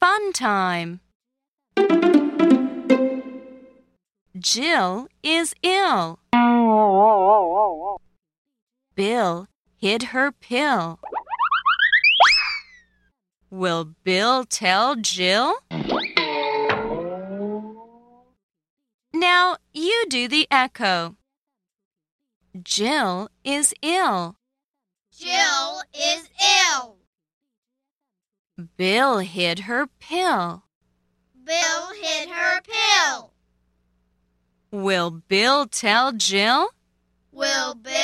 Fun time. Jill is ill. Bill hid her pill. Will Bill tell Jill? Now you do the echo. Jill is ill. Jill is ill. Bill hid her pill. Bill hid her pill. Will Bill tell Jill? Will Bill